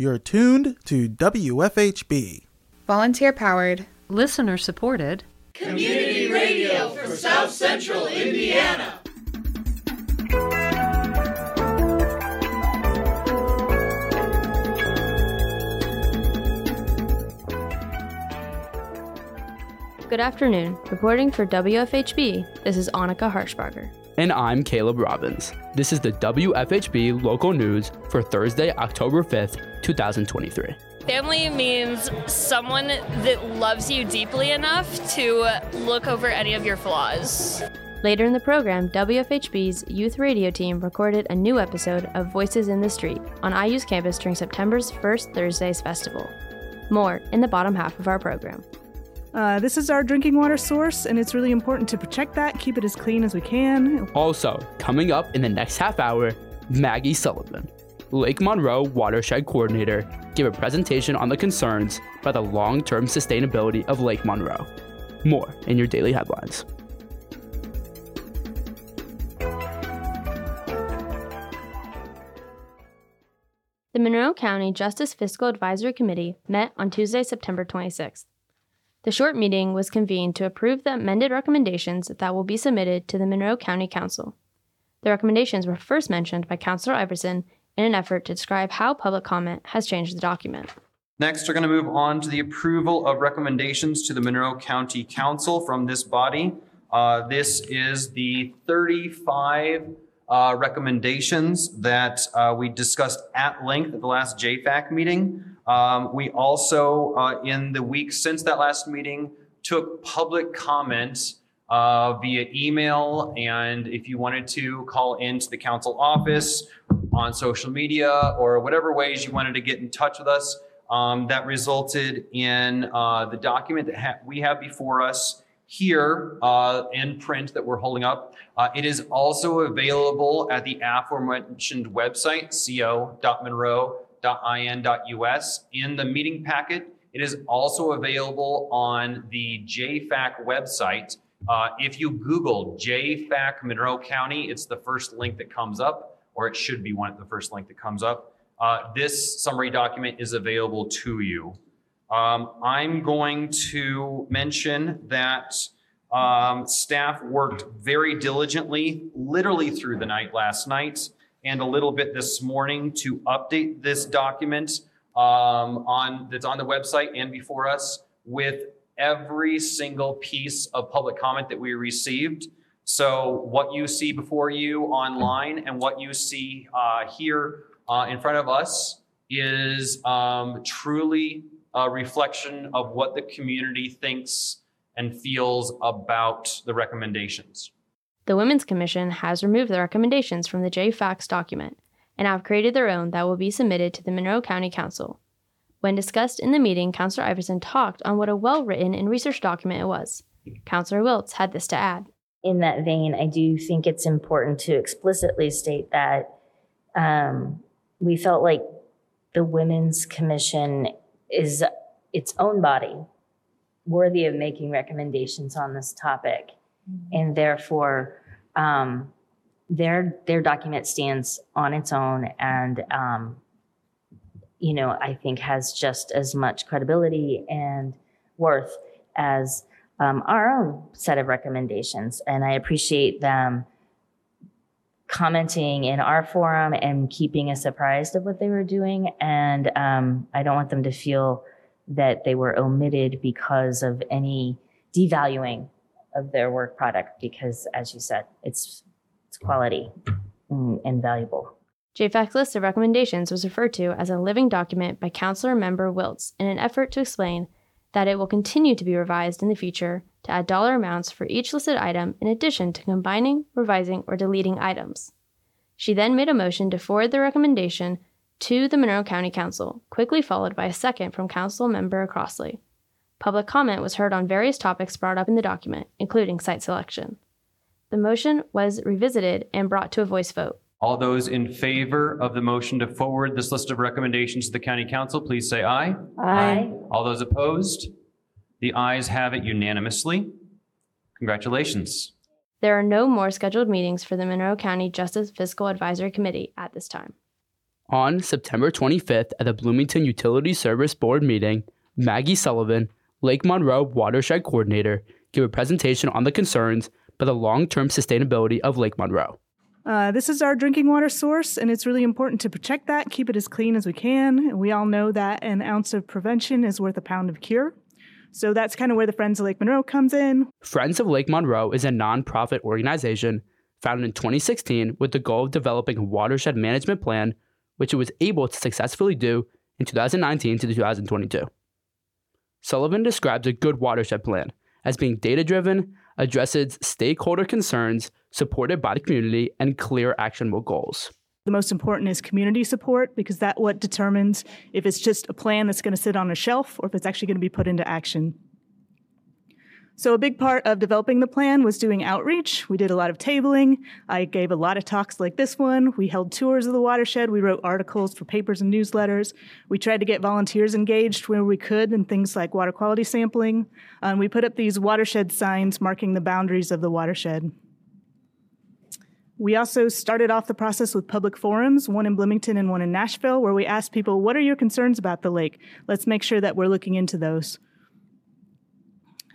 You're tuned to WFHB. Volunteer powered, listener supported, community radio for South Central Indiana. Good afternoon. Reporting for WFHB, this is Annika Harshbarger. And I'm Caleb Robbins. This is the WFHB local news for Thursday, October 5th, 2023. Family means someone that loves you deeply enough to look over any of your flaws. Later in the program, WFHB's youth radio team recorded a new episode of Voices in the Street on IU's campus during September's first Thursdays festival. More in the bottom half of our program. Uh, this is our drinking water source, and it's really important to protect that, keep it as clean as we can. Also, coming up in the next half hour, Maggie Sullivan, Lake Monroe Watershed Coordinator, gave a presentation on the concerns about the long term sustainability of Lake Monroe. More in your daily headlines. The Monroe County Justice Fiscal Advisory Committee met on Tuesday, September 26th. The short meeting was convened to approve the amended recommendations that will be submitted to the Monroe County Council. The recommendations were first mentioned by Councilor Iverson in an effort to describe how public comment has changed the document. Next, we're going to move on to the approval of recommendations to the Monroe County Council from this body. Uh, this is the 35 uh, recommendations that uh, we discussed at length at the last JFAC meeting. Um, we also, uh, in the week since that last meeting, took public comment uh, via email. And if you wanted to call into the council office on social media or whatever ways you wanted to get in touch with us, um, that resulted in uh, the document that ha- we have before us here uh, in print that we're holding up. Uh, it is also available at the aforementioned website, co.monroe.in.us, In the meeting packet, it is also available on the JFAC website. Uh, if you Google JFAC Monroe County, it's the first link that comes up, or it should be one at the first link that comes up. Uh, this summary document is available to you. Um, I'm going to mention that um, staff worked very diligently, literally through the night last night and a little bit this morning to update this document um, on that's on the website and before us with every single piece of public comment that we received. So what you see before you online and what you see uh, here uh, in front of us is um, truly a reflection of what the community thinks and feels about the recommendations. The Women's Commission has removed the recommendations from the JFACS document and have created their own that will be submitted to the Monroe County Council. When discussed in the meeting, Councillor Iverson talked on what a well written and researched document it was. Councillor Wiltz had this to add. In that vein, I do think it's important to explicitly state that um, we felt like the Women's Commission is its own body, worthy of making recommendations on this topic. Mm-hmm. And therefore, um, their their document stands on its own and um, you know I think has just as much credibility and worth as um, our own set of recommendations. And I appreciate them commenting in our forum and keeping us apprised of what they were doing. And um, I don't want them to feel that they were omitted because of any devaluing of their work product because, as you said, it's it's quality and, valuable. JFAC's list of recommendations was referred to as a living document by Councilor Member Wiltz in an effort to explain that it will continue to be revised in the future to add dollar amounts for each listed item in addition to combining, revising, or deleting items. She then made a motion to forward the recommendation to the Monroe County Council, quickly followed by a second from Council Member Crossley. Public comment was heard on various topics brought up in the document, including site selection. The motion was revisited and brought to a voice vote. All those in favor of the motion to forward this list of recommendations to the county council, please say aye. Aye. All those opposed? The ayes have it unanimously. Congratulations. There are no more scheduled meetings for the Monroe County Justice Fiscal Advisory Committee at this time. On September 25th at the Bloomington Utility Service Board meeting, Maggie Sullivan, Lake Monroe Watershed Coordinator, gave a presentation on the concerns by the long term sustainability of Lake Monroe. Uh, this is our drinking water source, and it's really important to protect that, keep it as clean as we can. We all know that an ounce of prevention is worth a pound of cure. So that's kind of where the Friends of Lake Monroe comes in. Friends of Lake Monroe is a nonprofit organization founded in 2016 with the goal of developing a watershed management plan, which it was able to successfully do in 2019 to 2022. Sullivan describes a good watershed plan as being data driven, addresses stakeholder concerns, supported by the community, and clear actionable goals. The most important is community support because that what determines if it's just a plan that's going to sit on a shelf or if it's actually going to be put into action. So, a big part of developing the plan was doing outreach. We did a lot of tabling. I gave a lot of talks like this one. We held tours of the watershed. We wrote articles for papers and newsletters. We tried to get volunteers engaged where we could in things like water quality sampling. And we put up these watershed signs marking the boundaries of the watershed. We also started off the process with public forums, one in Bloomington and one in Nashville, where we asked people, What are your concerns about the lake? Let's make sure that we're looking into those.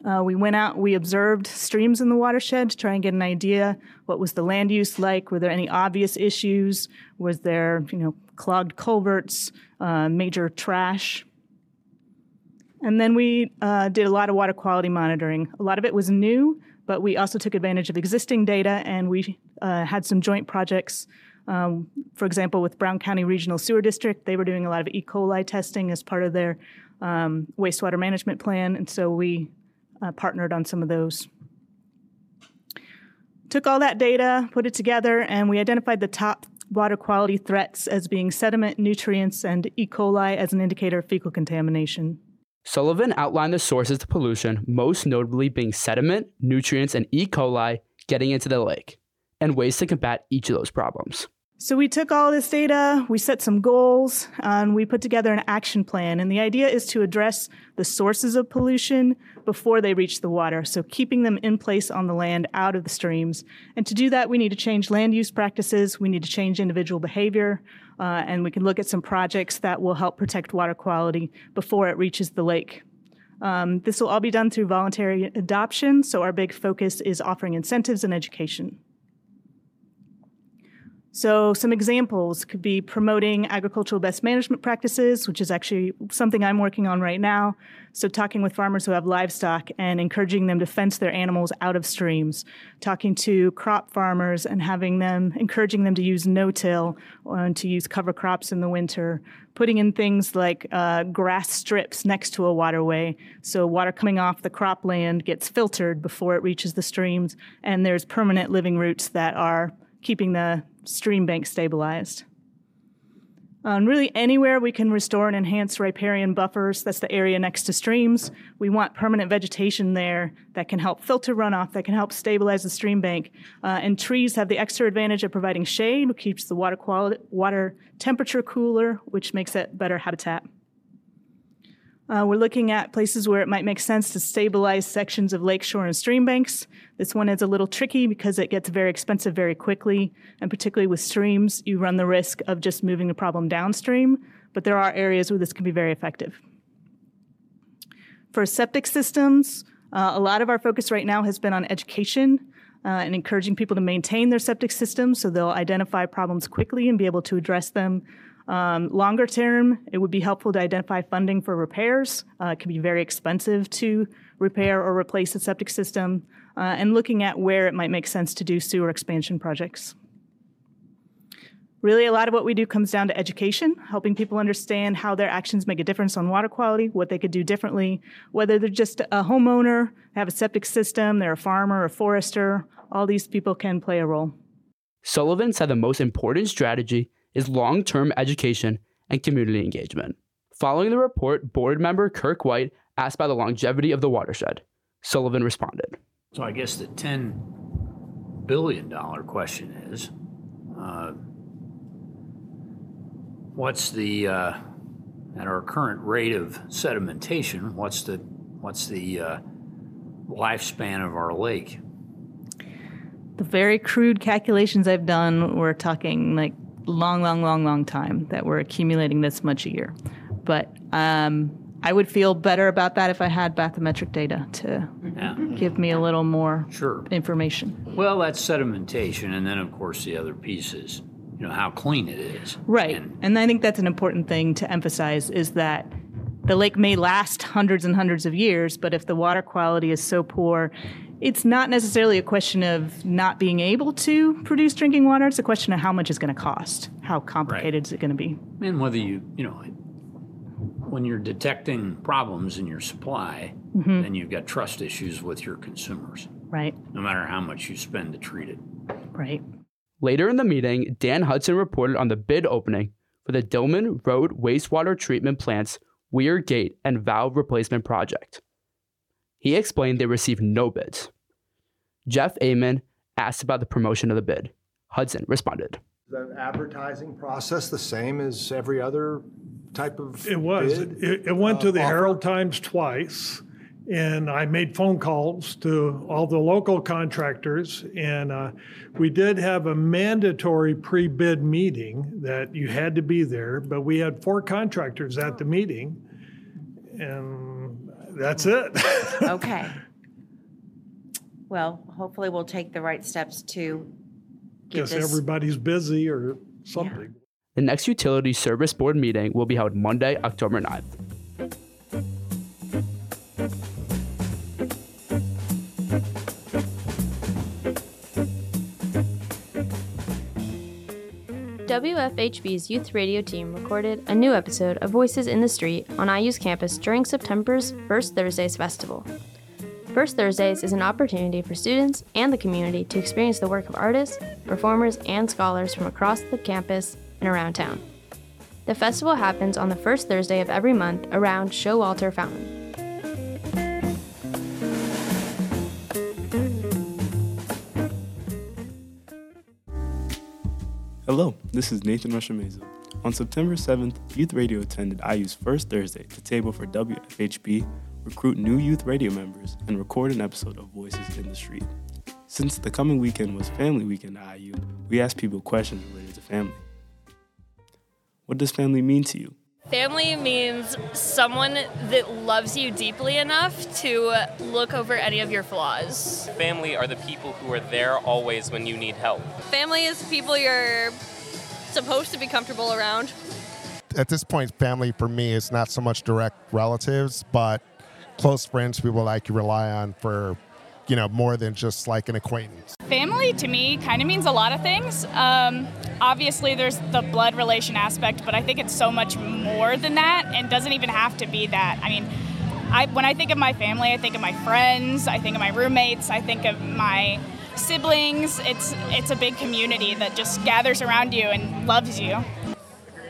Uh, we went out, we observed streams in the watershed to try and get an idea what was the land use like. Were there any obvious issues? Was there, you know, clogged culverts, uh, major trash? And then we uh, did a lot of water quality monitoring. A lot of it was new, but we also took advantage of existing data and we uh, had some joint projects. Um, for example, with Brown County Regional Sewer District, they were doing a lot of E. coli testing as part of their um, wastewater management plan. And so we uh, partnered on some of those. Took all that data, put it together, and we identified the top water quality threats as being sediment, nutrients, and E. coli as an indicator of fecal contamination. Sullivan outlined the sources of pollution, most notably being sediment, nutrients, and E. coli getting into the lake, and ways to combat each of those problems. So we took all this data, we set some goals, and we put together an action plan. And the idea is to address the sources of pollution before they reach the water. So keeping them in place on the land out of the streams. And to do that, we need to change land use practices. We need to change individual behavior. Uh, and we can look at some projects that will help protect water quality before it reaches the lake. Um, this will all be done through voluntary adoption. So our big focus is offering incentives and education. So, some examples could be promoting agricultural best management practices, which is actually something I'm working on right now. So, talking with farmers who have livestock and encouraging them to fence their animals out of streams, talking to crop farmers and having them, encouraging them to use no till and to use cover crops in the winter, putting in things like uh, grass strips next to a waterway. So, water coming off the cropland gets filtered before it reaches the streams, and there's permanent living roots that are keeping the stream bank stabilized. Um, really, anywhere we can restore and enhance riparian buffers, that's the area next to streams, we want permanent vegetation there that can help filter runoff, that can help stabilize the stream bank. Uh, and trees have the extra advantage of providing shade, which keeps the water quality, water temperature cooler, which makes it better habitat. Uh, we're looking at places where it might make sense to stabilize sections of lakeshore and stream banks. This one is a little tricky because it gets very expensive very quickly, and particularly with streams, you run the risk of just moving the problem downstream, but there are areas where this can be very effective. For septic systems, uh, a lot of our focus right now has been on education uh, and encouraging people to maintain their septic systems so they'll identify problems quickly and be able to address them um, longer term, it would be helpful to identify funding for repairs. Uh, it can be very expensive to repair or replace a septic system, uh, and looking at where it might make sense to do sewer expansion projects. Really, a lot of what we do comes down to education, helping people understand how their actions make a difference on water quality, what they could do differently, whether they're just a homeowner, have a septic system, they're a farmer, a forester, all these people can play a role. Sullivan said the most important strategy is long term education and community engagement. Following the report, board member Kirk White asked about the longevity of the watershed. Sullivan responded. So I guess the $10 billion question is uh, what's the, uh, at our current rate of sedimentation, what's the, what's the uh, lifespan of our lake? The very crude calculations I've done, we're talking like long, long, long, long time that we're accumulating this much a year. But um, I would feel better about that if I had bathymetric data to Yeah. give me a little more Sure. information. Well, that's sedimentation, and then of course the other pieces. you know, how clean it is. Right. And And I think that's an important thing to emphasize is that the lake may last hundreds and hundreds of years, but if the water quality is so poor, it's not necessarily a question of not being able to produce drinking water. It's a question of how much it's going to cost. How complicated is it going to be? and whether you, you know, when you're detecting problems in your supply, Mm-hmm. then you've got trust issues with your consumers, Right. no matter how much you spend to treat it. Right. Later in the meeting, Dan Hudson reported on the bid opening for the Dillman Road Wastewater Treatment Plant's Weir Gate and Valve Replacement Project. He explained they received no bids. Jeff Amon asked about the promotion of the bid. Hudson responded. The advertising process the same as every other type of It was. bid? It, it went to uh, the offer? Herald Times twice, and I made phone calls to all the local contractors, and uh, we did have a mandatory pre-bid meeting that you had to be there, but we had four contractors at the meeting, and that's mm. it. Okay. Well, hopefully we'll take the right steps to get Guess this. everybody's busy or something. The next utility service board meeting will be held Monday, October 9th. WFHB's youth radio team recorded a new episode of Voices in the Street on IU's campus during September's First Thursdays Festival. First Thursdays is an opportunity for students and the community to experience the work of artists, performers, and scholars from across the campus and around town. The festival happens on the first Thursday of every month around Showalter Fountain. This is Nathan Rushameza. On September 7th, Youth Radio attended IU's first Thursday to table for WFHB, recruit new youth radio members, and record an episode of Voices in the Street. Since the coming weekend was Family Weekend at IU, we asked people questions related to family. What does family mean to you? Family means someone that loves you deeply enough to look over any of your flaws. Family are the people who are there always when you need help. Family is people you're supposed to be comfortable around. At this point, family for me is not so much direct relatives, but close friends, people like you rely on for, you know, more than just like an acquaintance. Family to me kind of means a lot of things. Um, obviously, there's the blood relation aspect, but I think it's so much more than that and doesn't even have to be that. I mean, I, when I think of my family, I think of my friends, I think of my roommates, I think of my siblings. It's it's a big community that just gathers around you and loves you.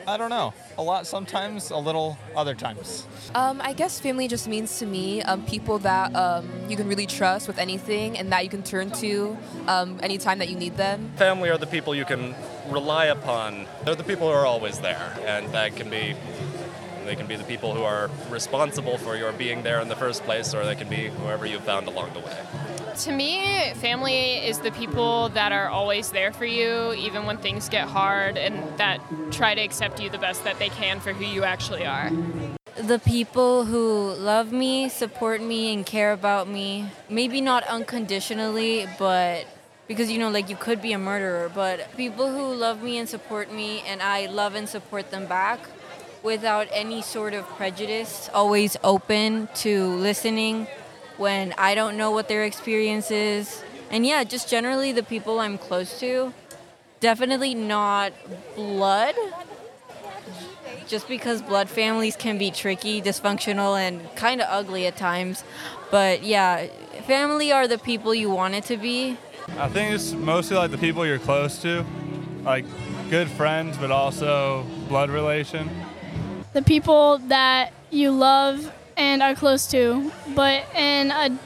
I don't know. A lot sometimes, a little other times. Um, I guess family just means to me um, people that um, you can really trust with anything and that you can turn to um, anytime that you need them. Family are the people you can rely upon. They're the people who are always there, and that can be they can be the people who are responsible for your being there in the first place, or they can be whoever you found along the way. To me, family is the people that are always there for you, even when things get hard, and that try to accept you the best that they can for who you actually are. The people who love me, support me, and care about me. Maybe not unconditionally, but because you know, like you could be a murderer, but people who love me and support me, and I love and support them back without any sort of prejudice, always open to listening when I don't know what their experience is. And yeah, just generally the people I'm close to. Definitely not blood, just because blood families can be tricky, dysfunctional, and kind of ugly at times. But yeah, family are the people you want it to be. I think it's mostly like the people you're close to, like good friends, but also blood relation. The people that you love and are close to, but in a,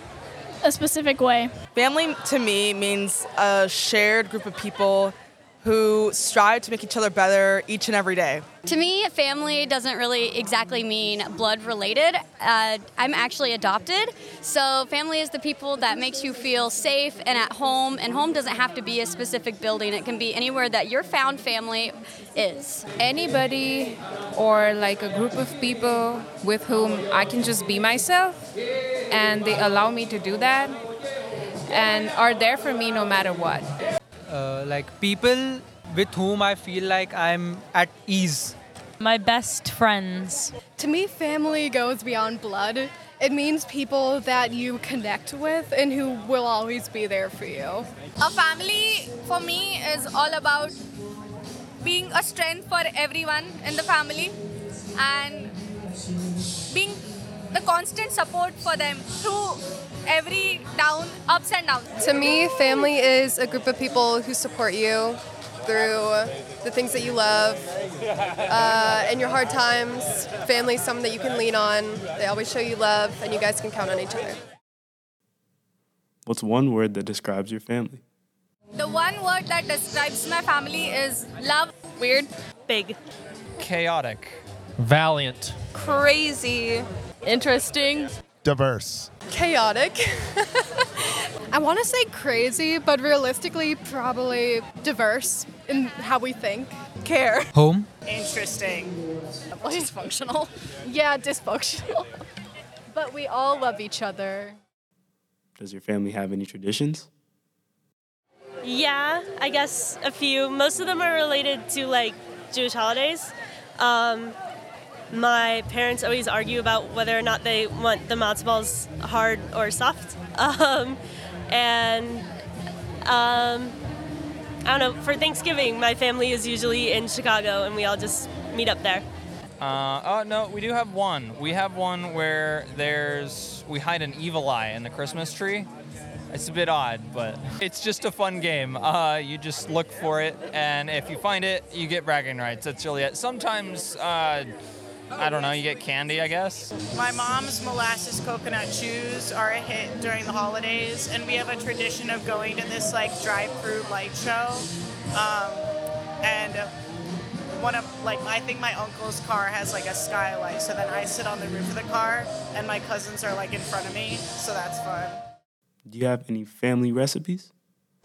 a specific way. Family to me means a shared group of people who strive to make each other better each and every day. To me, family doesn't really exactly mean blood related. Uh, I'm actually adopted, so family is the people that makes you feel safe and at home. And home doesn't have to be a specific building; it can be anywhere that your found family is. Anybody or like a group of people with whom I can just be myself, and they allow me to do that, and are there for me no matter what. Uh, like people with whom I feel like I'm at ease. My best friends. To me, family goes beyond blood. It means people that you connect with and who will always be there for you. A family for me is all about being a strength for everyone in the family and being the constant support for them through every down ups and downs. To me, family is a group of people who support you through the things that you love. Uh, in your hard times, family is someone that you can lean on. They always show you love, and you guys can count on each other. What's one word that describes your family? The one word that describes my family is love. Weird. Big. Chaotic. Valiant. Crazy. Interesting. Diverse. Chaotic. I want to say crazy, but realistically, probably diverse in how we think. Care. Home. Interesting. Dysfunctional. Yeah, dysfunctional. but we all love each other. Does your family have any traditions? Yeah, I guess a few. Most of them are related to like Jewish holidays. Um, my parents always argue about whether or not they want the matzo balls hard or soft. Um, and um, I don't know. For Thanksgiving, my family is usually in Chicago, and we all just meet up there. Uh, oh no, we do have one. We have one where there's we hide an evil eye in the Christmas tree. It's a bit odd, but it's just a fun game. Uh, you just look for it, and if you find it, you get bragging rights. That's really it. Sometimes, uh, I don't know, you get candy, I guess. My mom's molasses coconut chews are a hit during the holidays, and we have a tradition of going to this like drive-through light show. Um, and one of like I think my uncle's car has like a skylight, so then I sit on the roof of the car, and my cousins are like in front of me, so that's fun. Do you have any family recipes?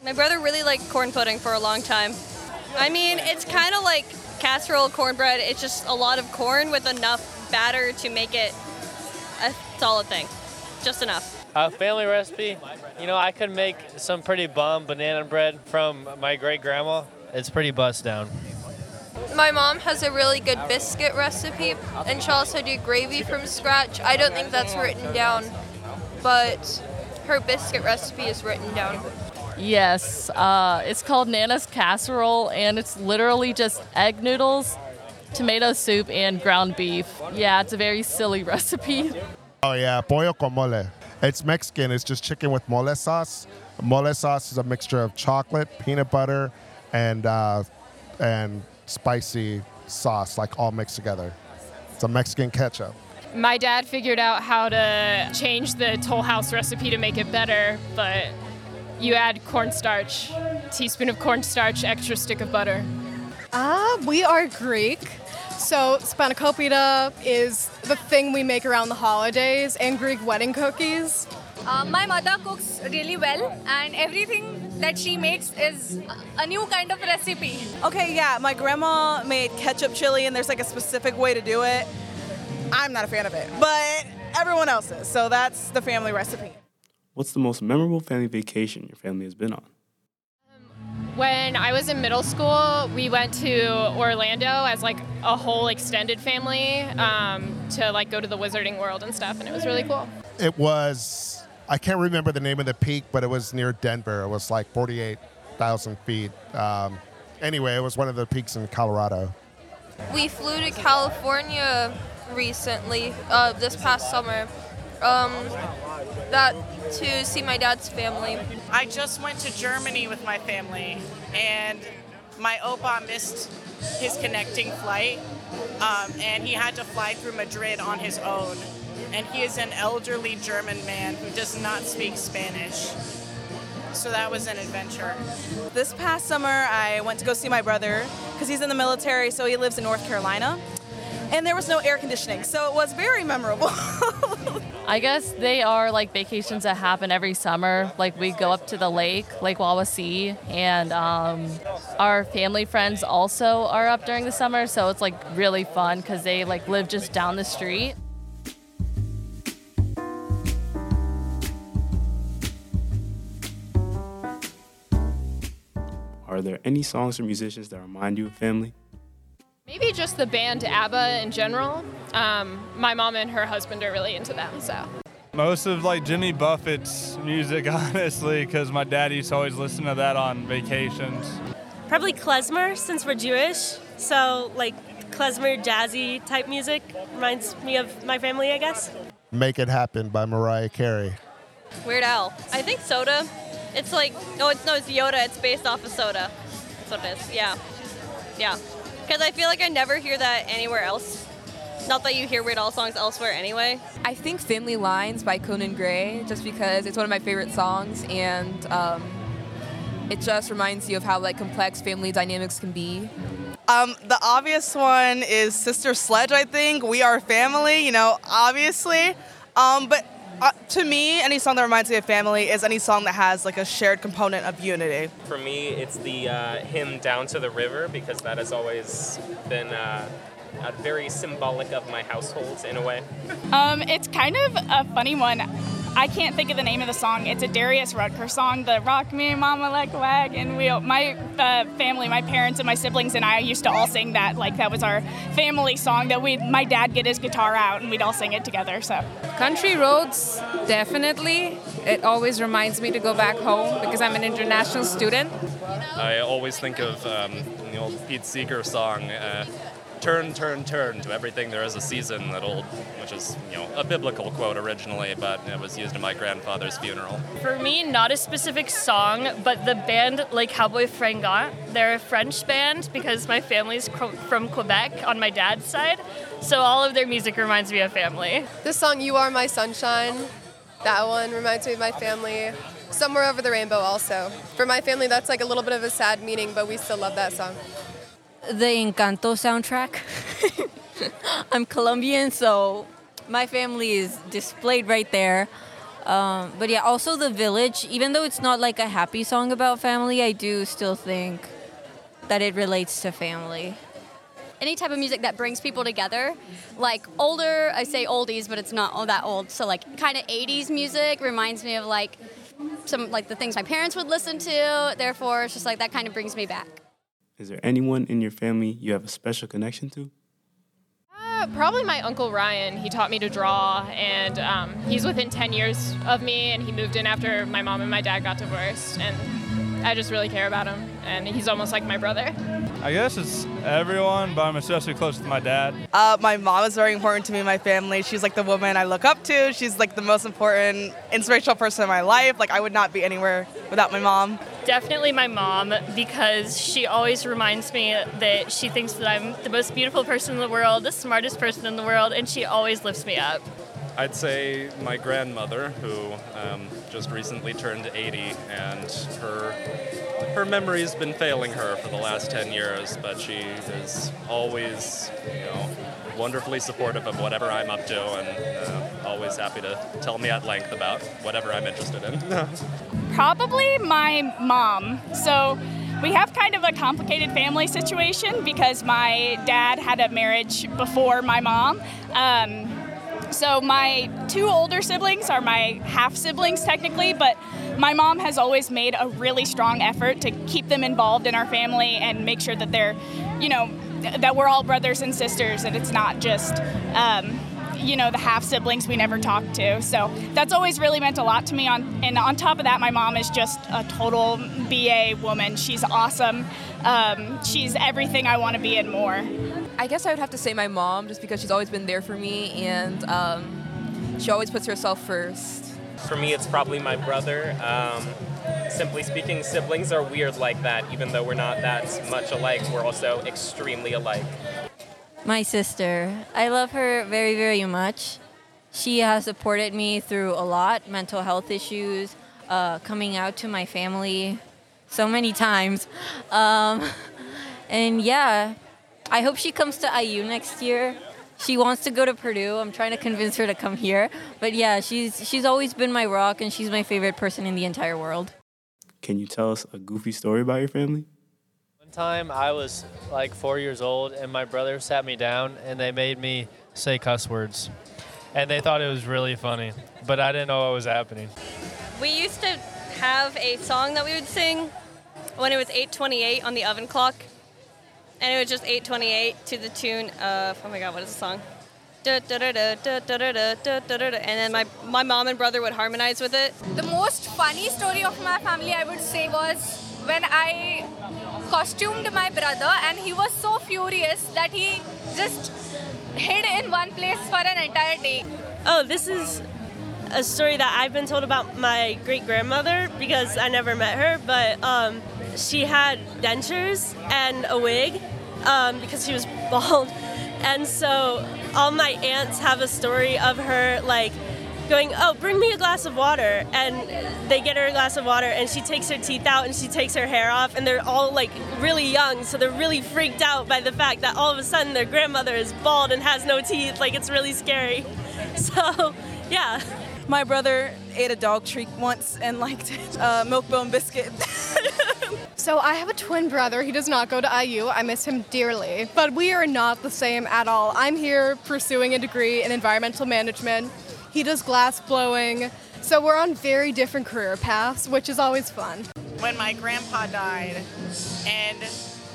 My brother really liked corn pudding for a long time. I mean, it's kind of like casserole cornbread. It's just a lot of corn with enough batter to make it a solid thing. Just enough. A family recipe, you know, I could make some pretty bomb banana bread from my great grandma. It's pretty bust down. My mom has a really good biscuit recipe, and she also do gravy from scratch. I don't think that's written down, but her biscuit recipe is written down. Yes, uh, it's called Nana's casserole, and it's literally just egg noodles, tomato soup, and ground beef. Yeah, it's a very silly recipe. Oh yeah, pollo con mole. It's Mexican. It's just chicken with mole sauce. Mole sauce is a mixture of chocolate, peanut butter, and uh, and spicy sauce, like all mixed together. It's a Mexican ketchup. My dad figured out how to change the Toll House recipe to make it better, but you add cornstarch, teaspoon of cornstarch, extra stick of butter. Ah, we are Greek. So spanakopita is the thing we make around the holidays and Greek wedding cookies. Uh, my mother cooks really well, and everything that she makes is a new kind of recipe. Okay, yeah, my grandma made ketchup chili, and there's like a specific way to do it. I'm not a fan of it, but everyone else is. So that's the family recipe. What's the most memorable family vacation your family has been on? When I was in middle school, we went to Orlando as like a whole extended family um, to like go to the Wizarding World and stuff, and it was really cool. It was, I can't remember the name of the peak, but it was near Denver. It was like 48,000 feet. Um, anyway, it was one of the peaks in Colorado. We flew to California recently, uh, this past summer, um, that to see my dad's family. I just went to Germany with my family, and my opa missed his connecting flight, um, and he had to fly through Madrid on his own. And he is an elderly German man who does not speak Spanish. so that was an adventure. This past summer, I went to go see my brother because he's in the military, so he lives in North Carolina. And there was no air conditioning, so it was very memorable. I guess they are like vacations that happen every summer. Like we go up to the lake, Lake Wawasee, and um, our family friends also are up during the summer. So it's like really fun because they like live just down the street. Are there any songs or musicians that remind you of family? Maybe just the band ABBA in general. Um, my mom and her husband are really into them, so. Most of like Jimmy Buffett's music, honestly, because my dad used to always listen to that on vacations. Probably klezmer since we're Jewish. So like klezmer jazzy type music reminds me of my family, I guess. Make It Happen by Mariah Carey. Weird Al. I think Soda. It's like no, it's no, it's Yoda. It's based off of Soda. That's what it is. Yeah, yeah. Because I feel like I never hear that anywhere else. Not that you hear Weird Al songs elsewhere anyway. I think Family Lines by Conan Gray, just because it's one of my favorite songs and um, it just reminds you of how like complex family dynamics can be. Um, the obvious one is Sister Sledge, I think. We are family, you know, obviously. Um, but uh, to me, any song that reminds me of family is any song that has like a shared component of unity. For me, it's the uh, hymn Down to the River because that has always been uh, very symbolic of my household in a way. Um, it's kind of a funny one. I can't think of the name of the song. It's a Darius Rucker song, the Rock Me Mama Like a Wagon Wheel. My uh, family, my parents and my siblings and I used to all sing that. Like that was our family song that we, my dad get his guitar out and we'd all sing it together. So Country roads, definitely. It always reminds me to go back home because I'm an international student. I always think of um, the old Pete Seeger song, uh, "Turn, turn, turn to everything there is a season." That old, which is you know a biblical quote originally, but it was used in my grandfather's funeral. For me, not a specific song, but the band like Cowboys Fringants. They're a French band because my family's cro- from Quebec on my dad's side, so all of their music reminds me of family. This song, You Are My Sunshine, that one reminds me of my family. Somewhere Over the Rainbow, also. For my family, that's like a little bit of a sad meaning, but we still love that song. The Encanto soundtrack. I'm Colombian, so my family is displayed right there. Um, but yeah, also The Village, even though it's not like a happy song about family, I do still think that it relates to family. Any type of music that brings people together, like older, I say oldies, but it's not all that old. So like kind of 80s music reminds me of like some like the things my parents would listen to. Therefore, it's just like that kind of brings me back. Is there anyone in your family you have a special connection to? Uh, probably my uncle Ryan. He taught me to draw, and um, he's within 10 years of me, and he moved in after my mom and my dad got divorced, and I just really care about him, and he's almost like my brother. I guess it's everyone, but I'm especially close to my dad. Uh, my mom is very important to me, my family. She's like the woman I look up to. She's like the most important, inspirational person in my life. Like, I would not be anywhere without my mom. Definitely my mom because she always reminds me that she thinks that I'm the most beautiful person in the world, the smartest person in the world, and she always lifts me up. I'd say my grandmother, who um, just recently turned 80, and her her memory's been failing her for the last 10 years, but she is always, you know, wonderfully supportive of whatever I'm up to, and uh, always happy to tell me at length about whatever I'm interested in. Probably my mom. So we have kind of a complicated family situation because my dad had a marriage before my mom. Um, so my two older siblings are my half siblings technically, but my mom has always made a really strong effort to keep them involved in our family and make sure that they're, you know, that we're all brothers and sisters and it's not just um, you know the half siblings we never talk to. So that's always really meant a lot to me on and on top of that my mom is just a total ba woman. She's awesome. Um, she's everything i want to be and more I guess I would have to say my mom, just because she's always been there for me and um, she always puts herself first. For me, it's probably my brother. Um, simply speaking, siblings are weird like that. Even though we're not that much alike, we're also extremely alike. My sister. I love her very, very much. She has supported me through a lot mental health issues, uh, coming out to my family so many times. Um, and yeah, I hope she comes to IU next year. She wants to go to Purdue. I'm trying to convince her to come here. But yeah, she's she's always been my rock and she's my favorite person in the entire world. Can you tell us a goofy story about your family? One time I was like four years old, and my brother sat me down and they made me say cuss words. And they thought it was really funny, but I didn't know what was happening. We used to have a song that we would sing when it was 8:28 on the oven clock, and it was just 828 to the tune of oh my god, what is the song? And then my, my mom and brother would harmonize with it. The most funny story of my family, I would say, was when I costumed my brother, and he was so furious that he just hid in one place for an entire day. Oh, this is a story that I've been told about my great grandmother because I never met her, but um, she had dentures and a wig um, because she was bald. And so all my aunts have a story of her like going, Oh, bring me a glass of water. And they get her a glass of water and she takes her teeth out and she takes her hair off. And they're all like really young, so they're really freaked out by the fact that all of a sudden their grandmother is bald and has no teeth. Like it's really scary. So, yeah. My brother ate a dog treat once and liked it. Uh, milk bone biscuit. So I have a twin brother. He does not go to IU. I miss him dearly. But we are not the same at all. I'm here pursuing a degree in environmental management. He does glass blowing. So we're on very different career paths, which is always fun. When my grandpa died, and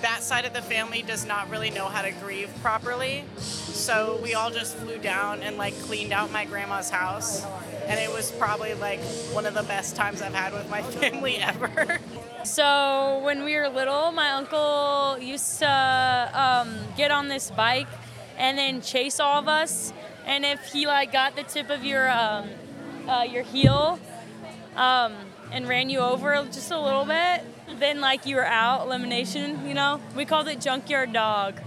that side of the family does not really know how to grieve properly. So we all just flew down and like cleaned out my grandma's house. And it was probably like one of the best times I've had with my family ever. So when we were little, my uncle used to um, get on this bike and then chase all of us. And if he like got the tip of your um, uh, your heel um, and ran you over just a little bit, then like you were out, elimination. You know, we called it junkyard dog.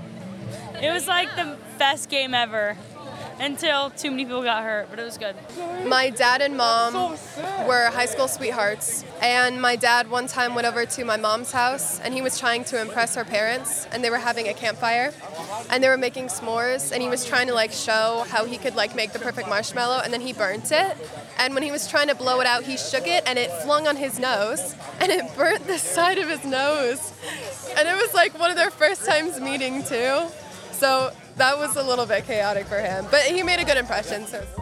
It was like the best game ever until too many people got hurt, but it was good. My dad and mom were high school sweethearts, and my dad one time went over to my mom's house and he was trying to impress her parents, and they were having a campfire and they were making s'mores, and he was trying to like show how he could like make the perfect marshmallow, and then he burnt it. And when he was trying to blow it out, he shook it and it flung on his nose and it burnt the side of his nose. And it was like one of their first times meeting too. So that was a little bit chaotic for him, but he made a good impression. So.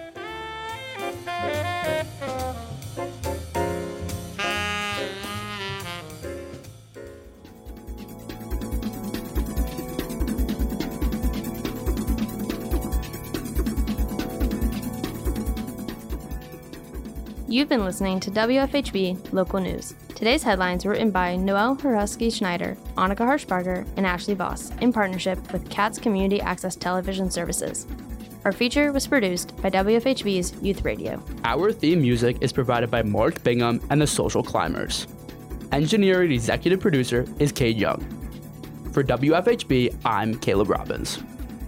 You've been listening to WFHB Local News. Today's headlines were written by Noel Hurusky Schneider, Annika Harshbarger, and Ashley Voss in partnership with CATS Community Access Television Services. Our feature was produced by WFHB's Youth Radio. Our theme music is provided by Mark Bingham and the Social Climbers. Engineering executive producer is Cade Young. For WFHB, I'm Caleb Robbins.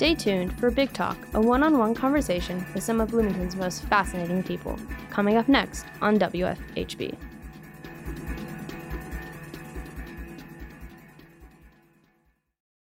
Stay tuned for Big Talk, a one on one conversation with some of Bloomington's most fascinating people. Coming up next on WFHB.